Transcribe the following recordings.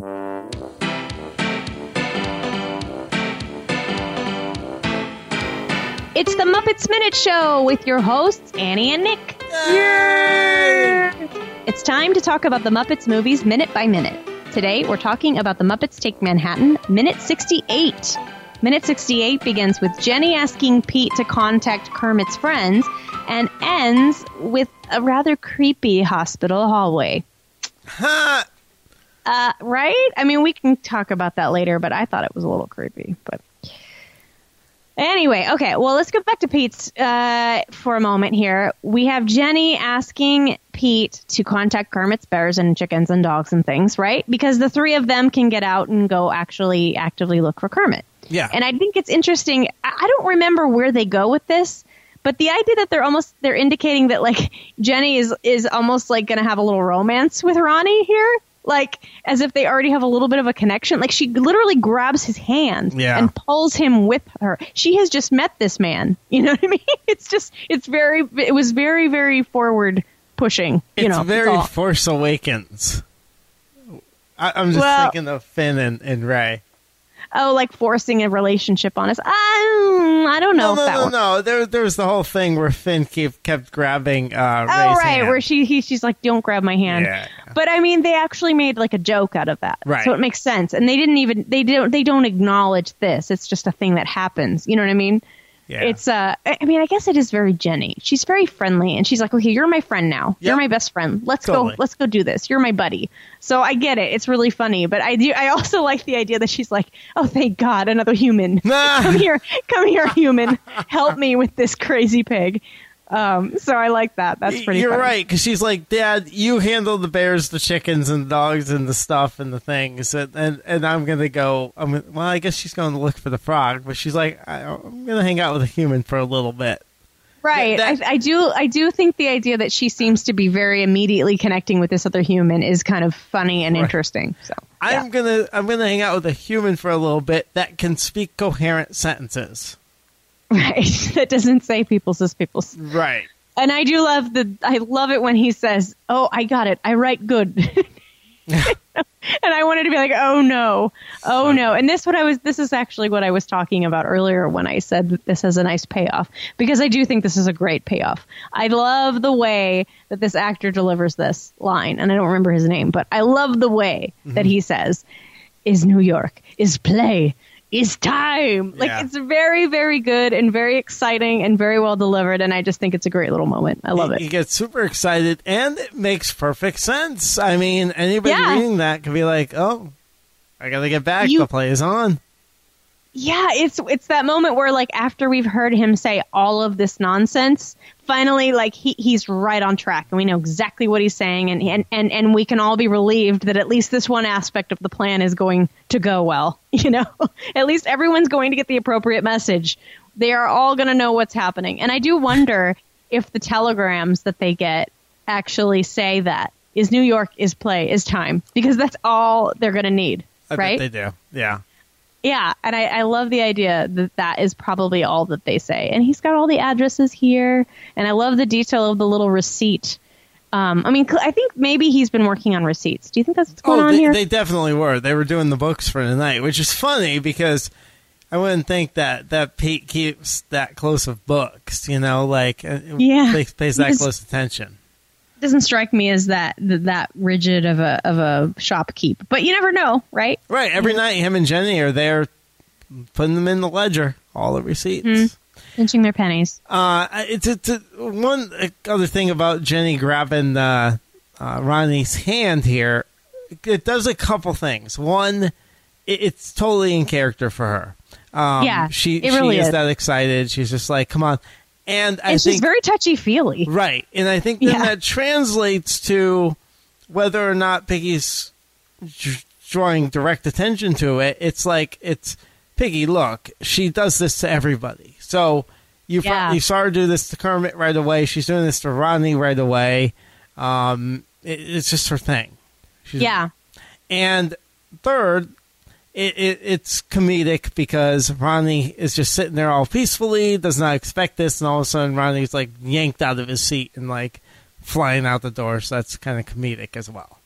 It's the Muppets Minute Show with your hosts, Annie and Nick. Yay! It's time to talk about the Muppets movies minute by minute. Today, we're talking about the Muppets Take Manhattan, minute 68. Minute 68 begins with Jenny asking Pete to contact Kermit's friends and ends with a rather creepy hospital hallway. Ha! Uh, right? I mean, we can talk about that later, but I thought it was a little creepy. But anyway, okay. Well, let's go back to Pete's uh, for a moment here. We have Jenny asking Pete to contact Kermit's bears and chickens and dogs and things, right? Because the three of them can get out and go actually actively look for Kermit. Yeah. And I think it's interesting. I I don't remember where they go with this, but the idea that they're almost they're indicating that like Jenny is is almost like going to have a little romance with Ronnie here, like as if they already have a little bit of a connection. Like she literally grabs his hand Yeah. and pulls him with her. She has just met this man. You know what I mean? It's just it's very it was very very forward pushing. You It's know, very. Force Awakens. I, I'm just Well- thinking of Finn and, and Rey. Oh like forcing a relationship on us. Um, I don't know No, no, that no, no. There, there was the whole thing where Finn kept, kept grabbing uh, Oh Rey's right, hand. where she he, she's like, "Don't grab my hand." Yeah. But I mean, they actually made like a joke out of that, Right. so it makes sense. And they didn't even they don't they don't acknowledge this. It's just a thing that happens. You know what I mean? Yeah. It's uh, I mean, I guess it is very Jenny. She's very friendly, and she's like, "Okay, you're my friend now. You're my best friend. Let's Totally. go. Let's go do this. You're my buddy." So I get it. It's really funny, but I do. I also like the idea that she's like, "Oh, thank God, another human. Come here, come here, human. Help me with this crazy pig." Um, so I like that. That's pretty. You're funny. right, because she's like, Dad, you handle the bears, the chickens, and the dogs, and the stuff, and the things, and and, and I'm gonna go. I'm gonna, well, I guess she's going to look for the frog, but she's like, I, I'm gonna hang out with a human for a little bit. Right. That- that- I, I do. I do think the idea that she seems to be very immediately connecting with this other human is kind of funny and Right. interesting. So yeah. I'm gonna I'm gonna hang out with a human for a little bit that can speak coherent sentences. right. that doesn't say people's as people's. Right. And I do love the. I love it when he says, "Oh, I got it. I write good." and I wanted to be like, "Oh no, oh no!" And this what I was. This is actually what I was talking about earlier when I said that this has a nice payoff because I do think this is a great payoff. I love the way that this actor delivers this line, and I don't remember his name, but I love the way that mm-hmm. he says, "Is New York is play." Is time like Yeah. it's very, very good and very exciting and very well delivered, and I just think it's a great little moment. I love it. You get super excited, and it makes perfect sense. I mean, anybody Yeah. reading that could be like, "Oh, I gotta get back. You- the play is on." Yeah, it's it's that moment where like after we've heard him say all of this nonsense, finally like he he's right on track and we know exactly what he's saying and and and, and we can all be relieved that at least this one aspect of the plan is going to go well. You know, at least everyone's going to get the appropriate message. They are all going to know what's happening. And I do wonder if the telegrams that they get actually say that is New York is play is time because that's all they're going to need, I right? they do. Yeah. Yeah, and I, I love the idea that that is probably all that they say. And he's got all the addresses here, and I love the detail of the little receipt. Um, I mean, I think maybe he's been working on receipts. Do you think that's what's going oh, on here? they definitely were. They were doing the books for tonight, which is funny because I wouldn't think that that Pete keeps that close of books. You know, like uh, Yeah. pays, pays that close attention. Doesn't strike me as that that rigid of a of a shopkeep, but you never know, right? Right. Every night, him and Jenny are there putting them in the ledger, all the receipts. Mm-hmm. Pinching their pennies. Uh, it's, it's a, one other thing about Jenny grabbing uh, uh, Ronnie's hand here. It does a couple things. One, it, it's totally in character for her. Um, Yeah, she really she is, is. that excited. She's just like, come on. And I And think she's very touchy feely. Right. And I think then Yeah. that translates to whether or not Piggy's d- drawing direct attention to it. It's like, it's Piggy, look, she does this to everybody. So you, Yeah. you saw her do this to Kermit right away. She's doing this to Rodney right away. Um, it, it's just her thing. She's, Yeah. and third, it, it, it's comedic because Ronnie is just sitting there all peacefully, does not expect this, and all of a sudden Ronnie's like yanked out of his seat and like flying out the door. So that's kind of comedic as well.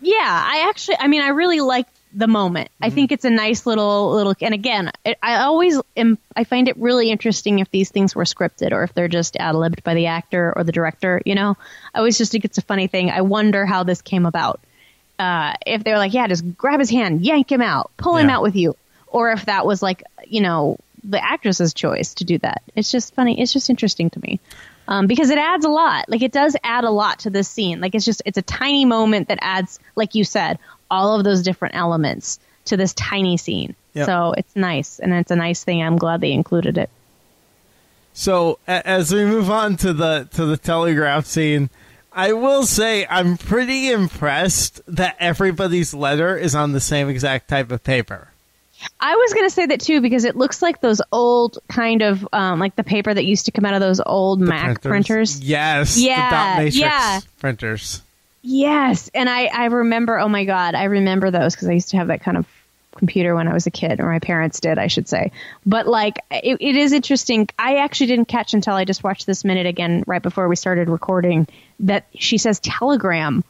Yeah, I actually, I mean, I really like the moment. I Mm-hmm. think it's a nice little little. And again, it, I always am. I find it really interesting if these things were scripted or if they're just ad libbed by the actor or the director. You know, I always just think it's a funny thing. I wonder how this came about. Uh, if they're like, yeah, just grab his hand, yank him out, pull him out with you, or if that was like, you know, the actress's choice to do that. It's just funny. It's just interesting to me. Um, because it adds a lot. Like it does add a lot to this scene. Like it's just it's a tiny moment that adds, like you said, all of those different elements to this tiny scene. Yep. So it's nice, and it's a nice thing. I'm glad they included it. So a- as we move on to the to the telegraph scene, I will say I'm pretty impressed that everybody's letter is on the same exact type of paper. I was going to say that too because it looks like those old kind of um, like the paper that used to come out of those old Mac printers. Yes. Yeah, The dot matrix yeah. printers. Yes, and I I remember. Oh my god, I remember those because I used to have that kind of computer when I was a kid, or my parents did, I should say. But like, it, it is interesting. I actually didn't catch until I just watched this minute again right before we started recording that she says telegram.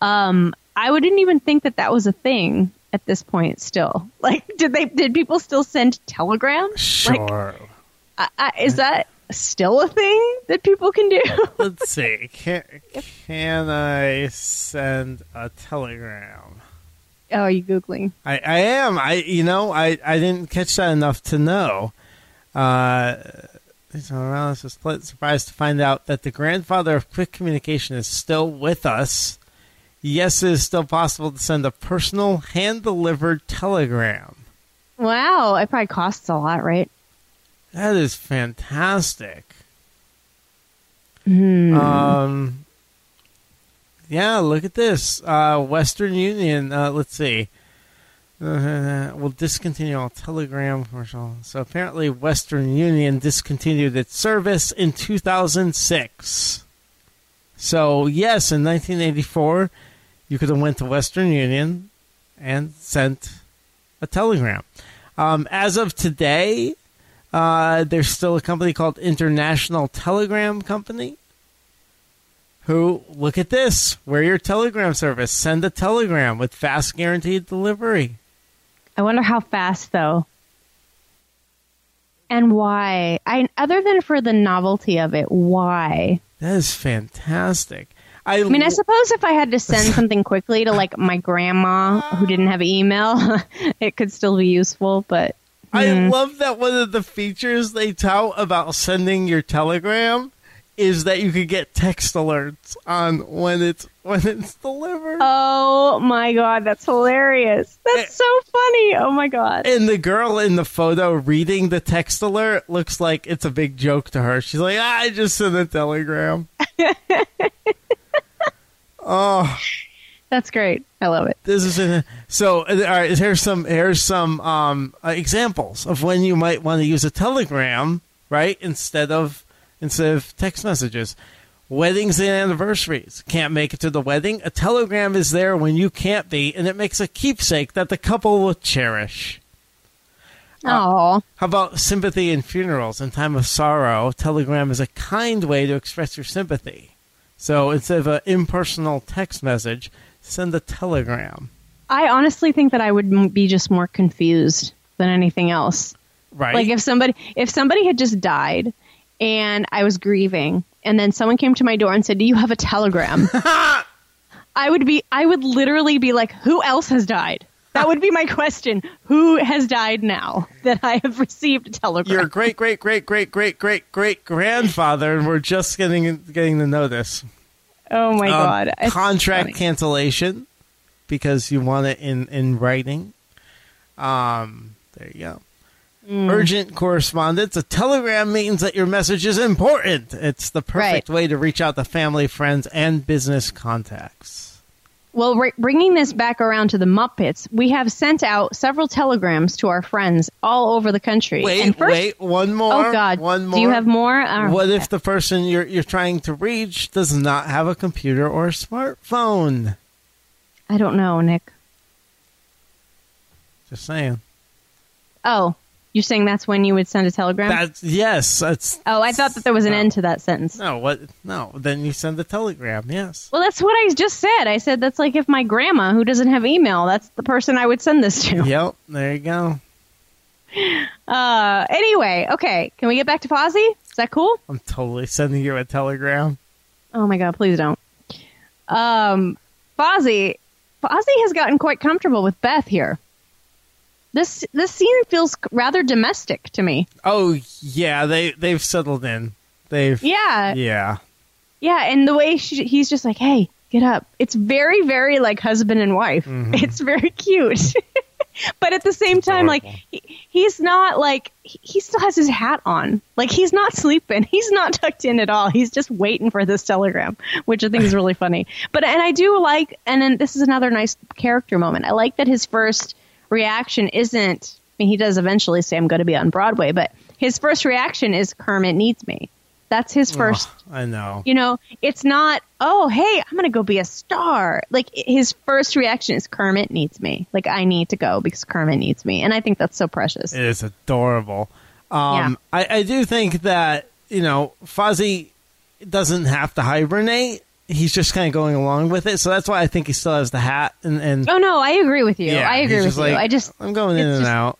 Um, I wouldn't even think that that was a thing at this point. Still, like, did they did people still send telegrams? Like, Sure. I, I, is that still a thing that people can do? Let's see. Can, can I send a telegram? Oh, are you googling? I, I am. I you know I, I didn't catch that enough to know. Uh, Morales was surprised to find out that the grandfather of quick communication is still with us. Yes, it is still possible to send a personal hand delivered telegram. Wow, it probably costs a lot, right? That is fantastic. Hmm. Um, yeah, look at this. Uh, Western Union. Uh, let's see. Uh, will discontinue all Telegram commercial. So apparently, Western Union discontinued its service in 2006. So yes, in 1984, you could have went to Western Union and sent a telegram. Um, as of today, uh, there's still a company called International Telegram Company. Who look at this? We're your telegram service. Send a telegram with fast guaranteed delivery. I wonder how fast though. And why? I other than for the novelty of it, why? That is fantastic. I, I mean, I suppose if I had to send something quickly to like my grandma who didn't have email, it could still be useful, but I Hmm. love that one of the features they tout about sending your telegram is that you could get text alerts on when it's when it's delivered. oh my god, that's hilarious. That's so funny. Oh my god. and the girl in the photo reading the text alert looks like it's a big joke to her. She's like, ah, I just sent a telegram. oh, That's great. I love it. this is in so. uh, All right, here's some here's some um, uh, examples of when you might want to use a telegram, right? Instead of instead of text messages. Weddings and anniversaries. Can't make it to the wedding? A telegram is there when you can't be, and it makes a keepsake that the couple will cherish. Oh, How about sympathy in funerals? In time of sorrow, telegram is a kind way to express your sympathy. So instead of an impersonal text message, send a telegram. I honestly think that I would be just more confused than anything else. Right? Like if somebody if somebody had just died and I was grieving and then someone came to my door and said, "Do you have a telegram?" I would be I would literally be like, "Who else has died?" That would be my question. Who has died now that I have received a telegram? your great great great great great great great grandfather, and we're just getting getting to know this. oh my Um, god. It's contract funny. cancellation because you want it in in writing. Um, there you go. Mm. Urgent correspondence. A telegram means that your message is important. It's the perfect way to reach out to family, friends, and business contacts. Well, re- bringing this back around to the Muppets, we have sent out several telegrams to our friends all over the country. Wait, and first, wait, one more. Oh God! one more. Do you have more? Oh, What if the person you're you're trying to reach does not have a computer or a smartphone? I don't know, Nick. Just saying. Oh, You're saying that's when you would send a telegram? That's yes. That's oh, I thought that there was an no. end to that sentence. no. What? No. Then you send the telegram. Yes. Well, that's what I just said. I said that's like if my grandma, who doesn't have email, that's the person I would send this to. Yep. There you go. Uh, anyway, okay. Can we get back to Fozzie? Is that cool? I'm totally sending you a telegram. Oh my god, please don't. Um, Fozzie, Fozzie has gotten quite comfortable with Beth here. This this scene feels rather domestic to me. Oh yeah, they they've settled in. They've Yeah, yeah. yeah, and the way she, he's just like, "Hey, get up." It's very, very like husband and wife. Mhm. It's very cute, but at the same time, like he, he's not like he, he still has his hat on. Like he's not sleeping. He's not tucked in at all. He's just waiting for this telegram, which I think is really funny. But and I do like, and then this is another nice character moment. I like that his first reaction isn't. I mean, he does eventually say, "I'm going to be on Broadway," but his first reaction is, "Kermit needs me." That's his first Ugh, I know. you know, it's not, oh, hey, I'm going to go be a star. Like, his first reaction is Kermit needs me. Like, I need to go because Kermit needs me. And I think that's so precious. It is adorable. Um, I, I do think that you know Fozzie doesn't have to hibernate. He's just kind of going along with it, so that's why I think he still has the hat. And, and oh, no, I agree with you. I agree with just you. I just, I'm going in and just- out.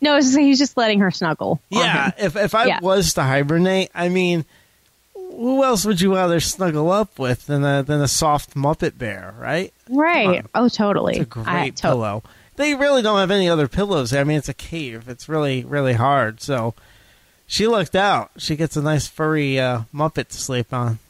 no, just, he's just letting her snuggle. Yeah, if if I Yeah. was to hibernate, I mean, who else would you rather snuggle up with than a than a soft Muppet bear, right? Right. Oh, totally. It's a great I, to- pillow. They really don't have any other pillows. I mean, it's a cave. It's really really hard. So she lucked out. She gets a nice furry uh, Muppet to sleep on.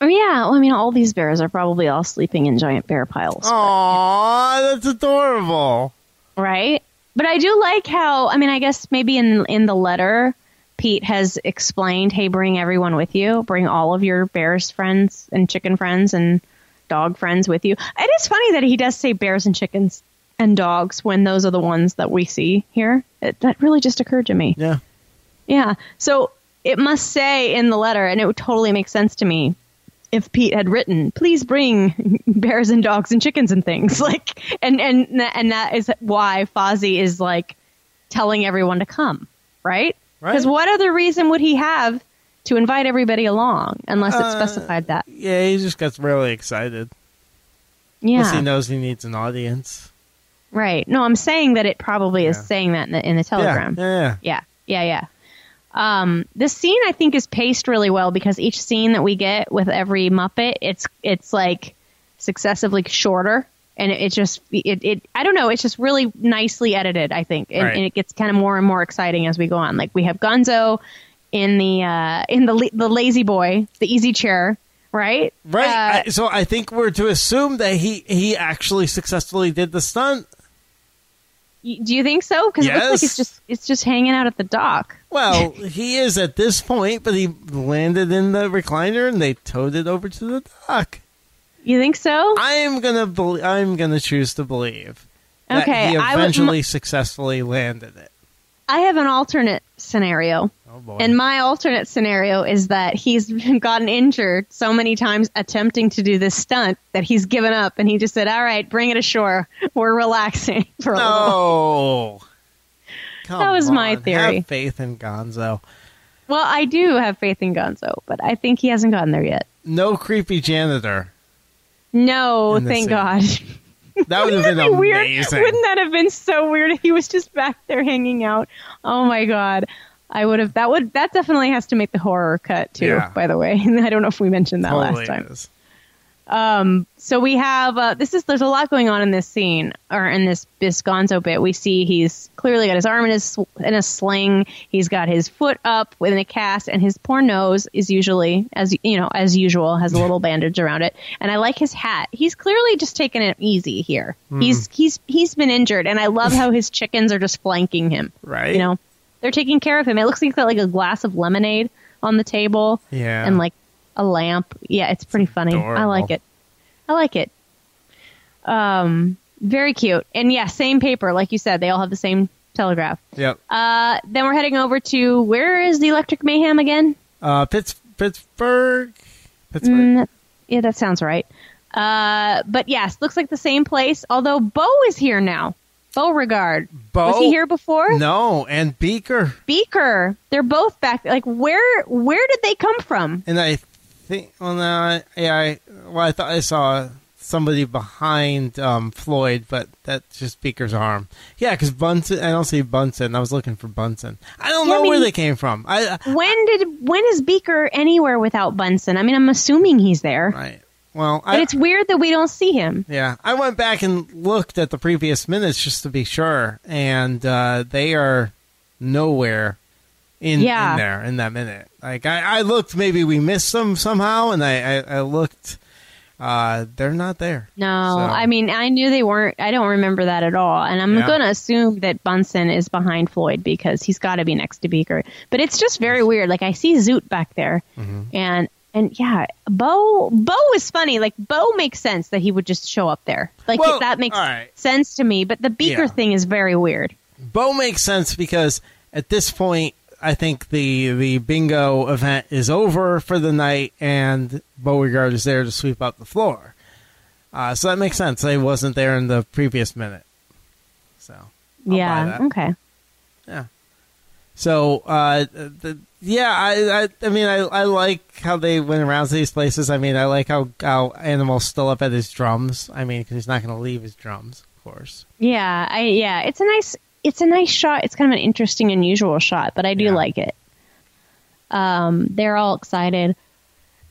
Oh, yeah. Well, I mean, all these bears are probably all sleeping in giant bear piles. Aw, that's adorable. right? But I do like how I mean, I guess maybe in in the letter, Pete has explained, "Hey, bring everyone with you. Bring all of your bears friends and chicken friends and dog friends with you." It is funny that he does say bears and chickens and dogs when those are the ones that we see here. It, that really just occurred to me. Yeah. Yeah. So it must say in the letter, and it would totally make sense to me if Pete had written, "Please bring bears and dogs and chickens and things." Like, and and and that is why Fozzie is like telling everyone to come, right? Right. Because what other reason would he have to invite everybody along unless it Uh, specified that? Yeah, he just gets really excited. Yeah. Plus he knows he needs an audience. Right. No, I'm saying that it probably is saying that in the, in the telegram. Yeah, yeah, yeah. Yeah, yeah, yeah. Um, this scene I think is paced really well because each scene that we get with every Muppet, it's it's like successively shorter, and it, it just it, it I don't know, it's just really nicely edited. I think, and, Right. and it gets kind of more and more exciting as we go on. Like we have Gonzo in the uh, in the the lazy boy, the easy chair, right? Right. Uh, I, so I think we're to assume that he he actually successfully did the stunt. Do you think so? Because it looks like it's just it's just hanging out at the dock. Well, he is at this point, but he landed in the recliner and they towed it over to the dock. You think so? I am gonna bel I'm gonna choose to believe that Okay, he I would- eventually successfully landed it. I have an alternate scenario. Oh! And my alternate scenario is that he's gotten injured so many times attempting to do this stunt that he's given up and he just said, All right, bring it ashore. We're relaxing for a little no. Come That was my theory. Have faith in Gonzo. Well, I do have faith in Gonzo, but I think he hasn't gotten there yet. No creepy janitor. No, thank scene. God. That would have been That'd weird. Wouldn't that have been so weird he was just back there hanging out? Oh my God. I would have that would that definitely has to make the horror cut too, Yeah. by the way. I don't know if we mentioned that Totally last time. is. Um, so we have uh, this is there's a lot going on in this scene or in this Gonzo bit. We see he's clearly got his arm in his in a sling. He's got his foot up within a cast, and his poor nose is usually as you know as usual has a little bandage around it. And I like his hat. He's clearly just taking it easy here. He's he's he's been injured, and I love how his chickens are just flanking him. Right. You know, they're taking care of him. It looks like he's got like a glass of lemonade on the table Yeah. and like a lamp. Yeah, it's pretty funny. I like it. I like it. Um, very cute. And yeah, same paper, like you said. They all have the same telegraph. Yep. Uh, then we're heading over to where is the Electric Mayhem again? Uh, Pitts, Pittsburgh. Pittsburgh. Mm, yeah, that sounds right. Uh, but yes, looks like the same place. Although Bo is here now. Beauregard. Bo- Was he here before? No, and Beaker. Beaker. They're both back. Like where? Where did they come from? And I think, well, no, I, yeah, I, well, I thought I saw somebody behind um, Floyd, but that's just Beaker's arm. Yeah, because Bunsen, I don't see Bunsen. I was looking for Bunsen. I don't Yeah, know I mean- where they came from. I, When did? When is Beaker anywhere without Bunsen? I mean, I'm assuming he's there, I, well, but it's weird that we don't see him. yeah, I went back and looked at the previous minutes just to be sure, and uh, they are nowhere in, Yeah. in there in that minute. Like I, I looked, maybe we missed them somehow, and I, I, I looked. Uh, they're not there. No, So- I mean, I knew they weren't. I don't remember that at all, and I'm Yeah. going to assume that Bunsen is behind Floyd because he's got to be next to Beaker. But it's just very weird. Like I see Zoot back there, Mm-hmm. and and yeah, Bo Bo is funny. Like Bo makes sense that he would just show up there. Like Well, that makes right. sense to me. But the Beaker Yeah. thing is very weird. Bo makes sense because at this point, I think the the bingo event is over for the night, and Beauregard is there to sweep up the floor. Uh, so that makes sense. He wasn't there in the previous minute. So I'll yeah. Okay. So uh, the, yeah, I, I I mean I, I like how they went around to these places. I mean I like how how Animal's still up at his drums. I mean because he's not going to leave his drums, of course. Yeah. I yeah. It's a nice. It's a nice shot. It's kind of an interesting, unusual shot, but I do Yeah. like it. Um, they're all excited,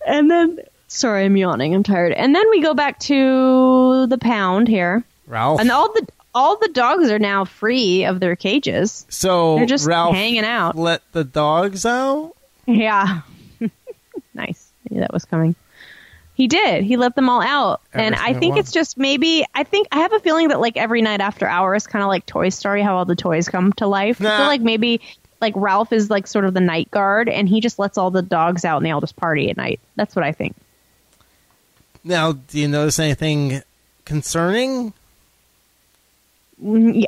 and then sorry, I'm yawning. I'm tired. And then we go back to the pound here, Ralph. and all the all the dogs are now free of their cages. so They're just Ralph hanging out. let the dogs out. Yeah, nice. I knew that was coming. He did. He let them all out, Every and I think one. it's just maybe. I think I have a feeling that like every night after hours, kind of like Toy Story, how all the toys come to life. I feel like maybe like Ralph is like sort of the night guard, and he just lets all the dogs out, and they all just party at night. That's what I think. Now, do you notice anything concerning?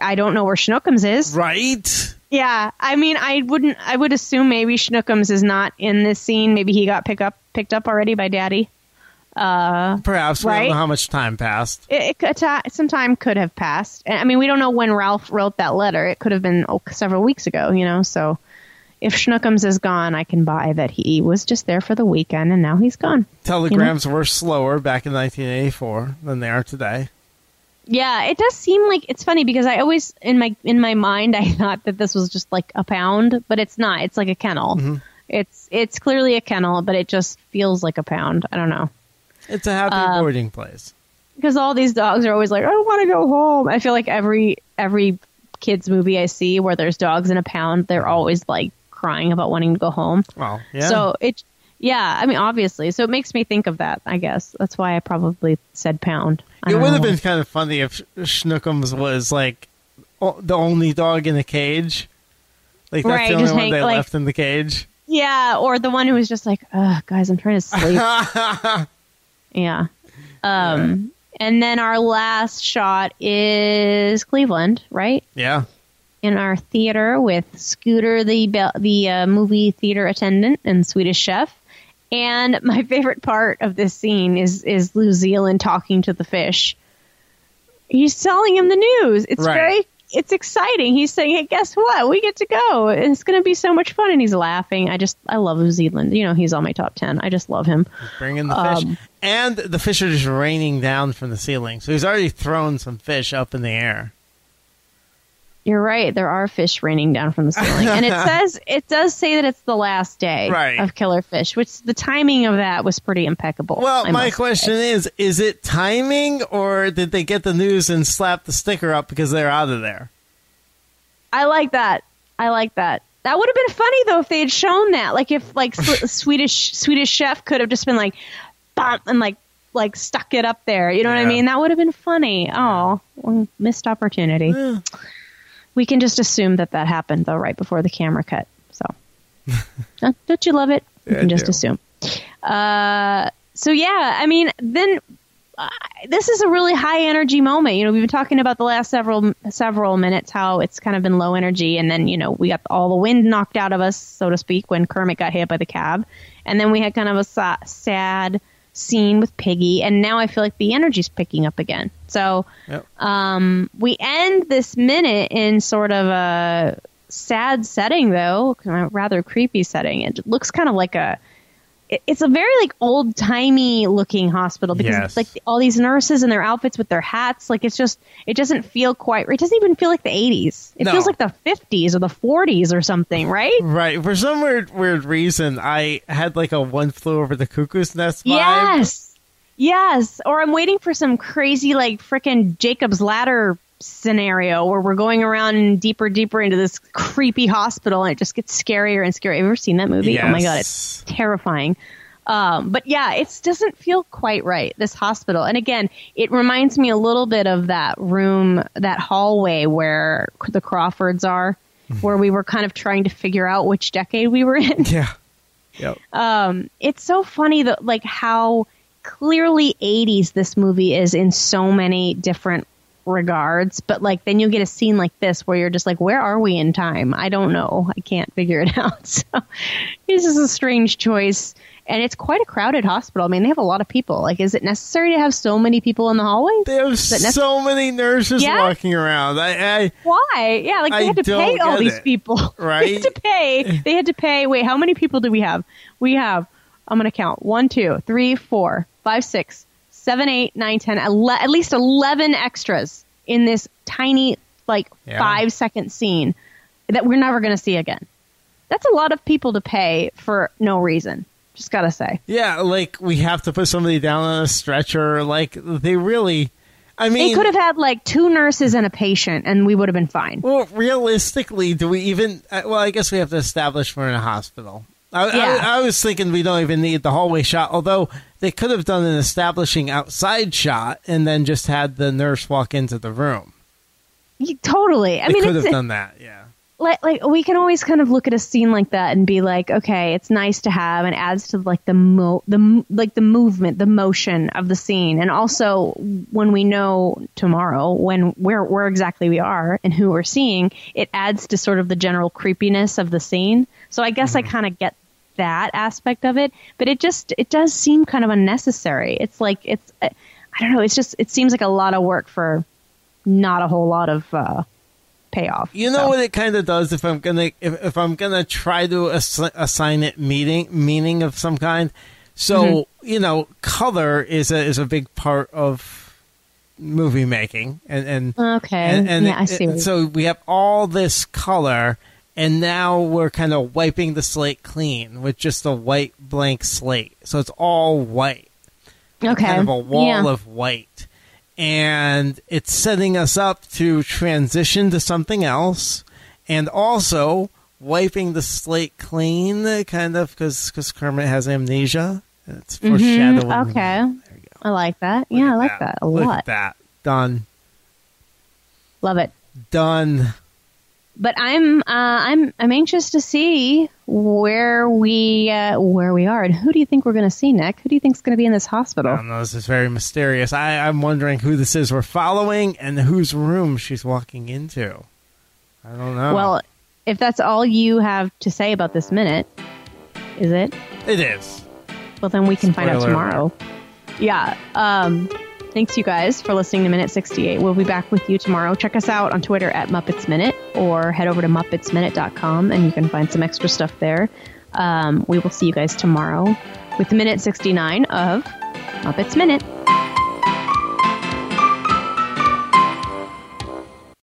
I don't know where Schnookums is. Right. Yeah, I mean, I wouldn't. I would assume maybe Schnookums is not in this scene. Maybe he got pick up picked up already by Daddy. Uh, Perhaps we Right? don't know how much time passed. it, it ta- some time could have passed. I mean, we don't know when Ralph wrote that letter. It could have been oh, several weeks ago, you know. So if Schnookums is gone, I can buy that he was just there for the weekend and now he's gone. Telegrams were slower back in 1984 than they are today. Yeah, it does seem like it's funny because I always in my in my mind I thought that this was just like a pound, but it's not. It's like a kennel. It's it's clearly a kennel, but it just feels like a pound. I don't know. It's a happy Um, boarding place. because all these dogs are always like, I want to go home. I feel like every every kids movie I see where there's dogs in a pound, they're always like crying about wanting to go home. Well, yeah. So it, yeah, I mean, obviously, so it makes me think of that. I guess that's why I probably said pound. I it would have been kind of funny if Schnookums was like the only dog in a cage. Like that's Right, the only one hang- they like- left in the cage. yeah, or the one who was just like, Ugh, guys, I'm trying to sleep. yeah. Um, and then our last shot is Cleveland, right? Yeah. in our theater with Scooter, the the uh, movie theater attendant and Swedish chef. And my favorite part of this scene is is Lew Zealand talking to the fish. He's telling him the news. It's Right. very it's exciting. He's saying, "Hey, guess what? We get to go. It's going to be so much fun." And he's laughing. I just I love Lew Zealand. You know, he's on my top 10. I just love him. Bringing the fish. Um, and the fish are just raining down from the ceiling. So he's already thrown some fish up in the air. You're right. There are fish raining down from the ceiling, and it says it does say that it's the last day Right. of Killer Fish, which the timing of that was pretty impeccable. Well, I my question say. is is it timing or did they get the news and slap the sticker up because they're out of there? I like that. I like that. That would have been funny though if they had shown that. Like if like Swedish Swedish Chef could have just been like, bump and like like stuck it up there. You know what I mean? That would have been funny. Oh, missed opportunity. Yeah. We can just assume that that happened though, right before the camera cut. So, Don't- you love it? You Yeah, can just assume. Uh, so yeah, I mean, then uh, this is a really high energy moment. You know, we've been talking about the last several several minutes how it's kind of been low energy, and then you know we got all the wind knocked out of us, so to speak, when Kermit got hit by the cab, and then we had kind of a sa- sad scene with Piggy, and now I feel like the energy's picking up again. So Yep. um, we end this minute in sort of a sad setting, though, rather creepy setting. It looks kind of like a. it- It's a very like old timey looking hospital because Yes. it's like all these nurses and their outfits with their hats. Like it's just it doesn't feel quite. It doesn't even feel like the eighties. It No. feels like the fifties or the forties or something, right? Right. For some weird weird reason, I had like a one flew over the cuckoo's nest vibe. Yes. Yes. Or I'm waiting for some crazy, like, frickin' Jacob's Ladder scenario where we're going around deeper, deeper into this creepy hospital and it just gets scarier and scarier. Have you ever seen that movie? Oh my God, it's terrifying. Um, but yeah, it doesn't feel quite right, this hospital. And again, it reminds me a little bit of that room, that hallway where the Crawfords are, where we were kind of trying to figure out which decade we were in Yeah. Yep. um, it's so funny that like how clearly 80s this movie is in so many different regards but like then you get a scene like this where you're just like where are we in time? I don't know. I can't figure it out. So this is a strange choice. And it's quite a crowded hospital. I mean they have a lot of people. Like is it necessary to have so many people in the hallways They have so many nurses Yeah? walking around. I, I why? Yeah like they I had to pay all these it. people. They Right? had to pay. They had to pay. Wait how many people do we have? We have i'm gonna count. One two three four five six seven eight nine ten ele- at least 11 extras in this tiny like Yeah. five second scene that we're never gonna see again that's a lot of people to pay for no reason just gotta say yeah, like we have to put somebody down on a stretcher. Like they really. I mean, they could have had like two nurses and a patient and we would have been fine Well, realistically, do we even? uh, Well, I guess we have to establish we're in a hospital. I, Yeah. I, I was thinking we don't even need the hallway shot, although they could have done an establishing outside shot and then just had the nurse walk into the room. You- totally i They mean could have done that, yeah. Like like we can always kind of look at a scene like that and be like, okay, it's nice to have and adds to like the mo the like the movement, the motion of the scene, and also when we know tomorrow when where where exactly we are and who we're seeing, it adds to sort of the general creepiness of the scene. So I guess I kind of get that aspect of it, but it just it does seem kind of unnecessary. It's like it's I don't know. It's just it seems like a lot of work for not a whole lot of uh, payoff. You know So. what it kind of does if I'm gonna if, if I'm gonna try to ass- assign it meaning meaning of some kind. So Mm-hmm. you know, color is a is a big part of movie making, and and Okay. and, and yeah, I see. you- so we have all this color, and now we're kind of wiping the slate clean with just a white blank slate. So it's all white, okay. kind of a wall yeah. of white, and it's setting us up to transition to something else, and also wiping the slate clean, kind of because Kermit has amnesia. It's foreshadowing. Mm-hmm. okay. There you go. I like that. Yeah, I like that, a Look lot. at that. Done. Love it. Done. But I'm uh, I'm I'm anxious to see where we uh, where we are and who do you think we're going to see, Nick? Who do you think's going to be in this I hospital? don't know. This is very mysterious. I, I'm wondering who this is we're following and whose room she's walking into. I don't know. Well, if that's all you have to say about this minute, is it? it is. Well, then we can find out tomorrow. Yeah. Um, thanks, you guys, for listening to Minute 68. We'll be back with you tomorrow. Check us out on Twitter at Muppets Minute or head over to MuppetsMinute.com and you can find some extra stuff there. Um, we will see you guys tomorrow with Minute 69 of Muppets Minute.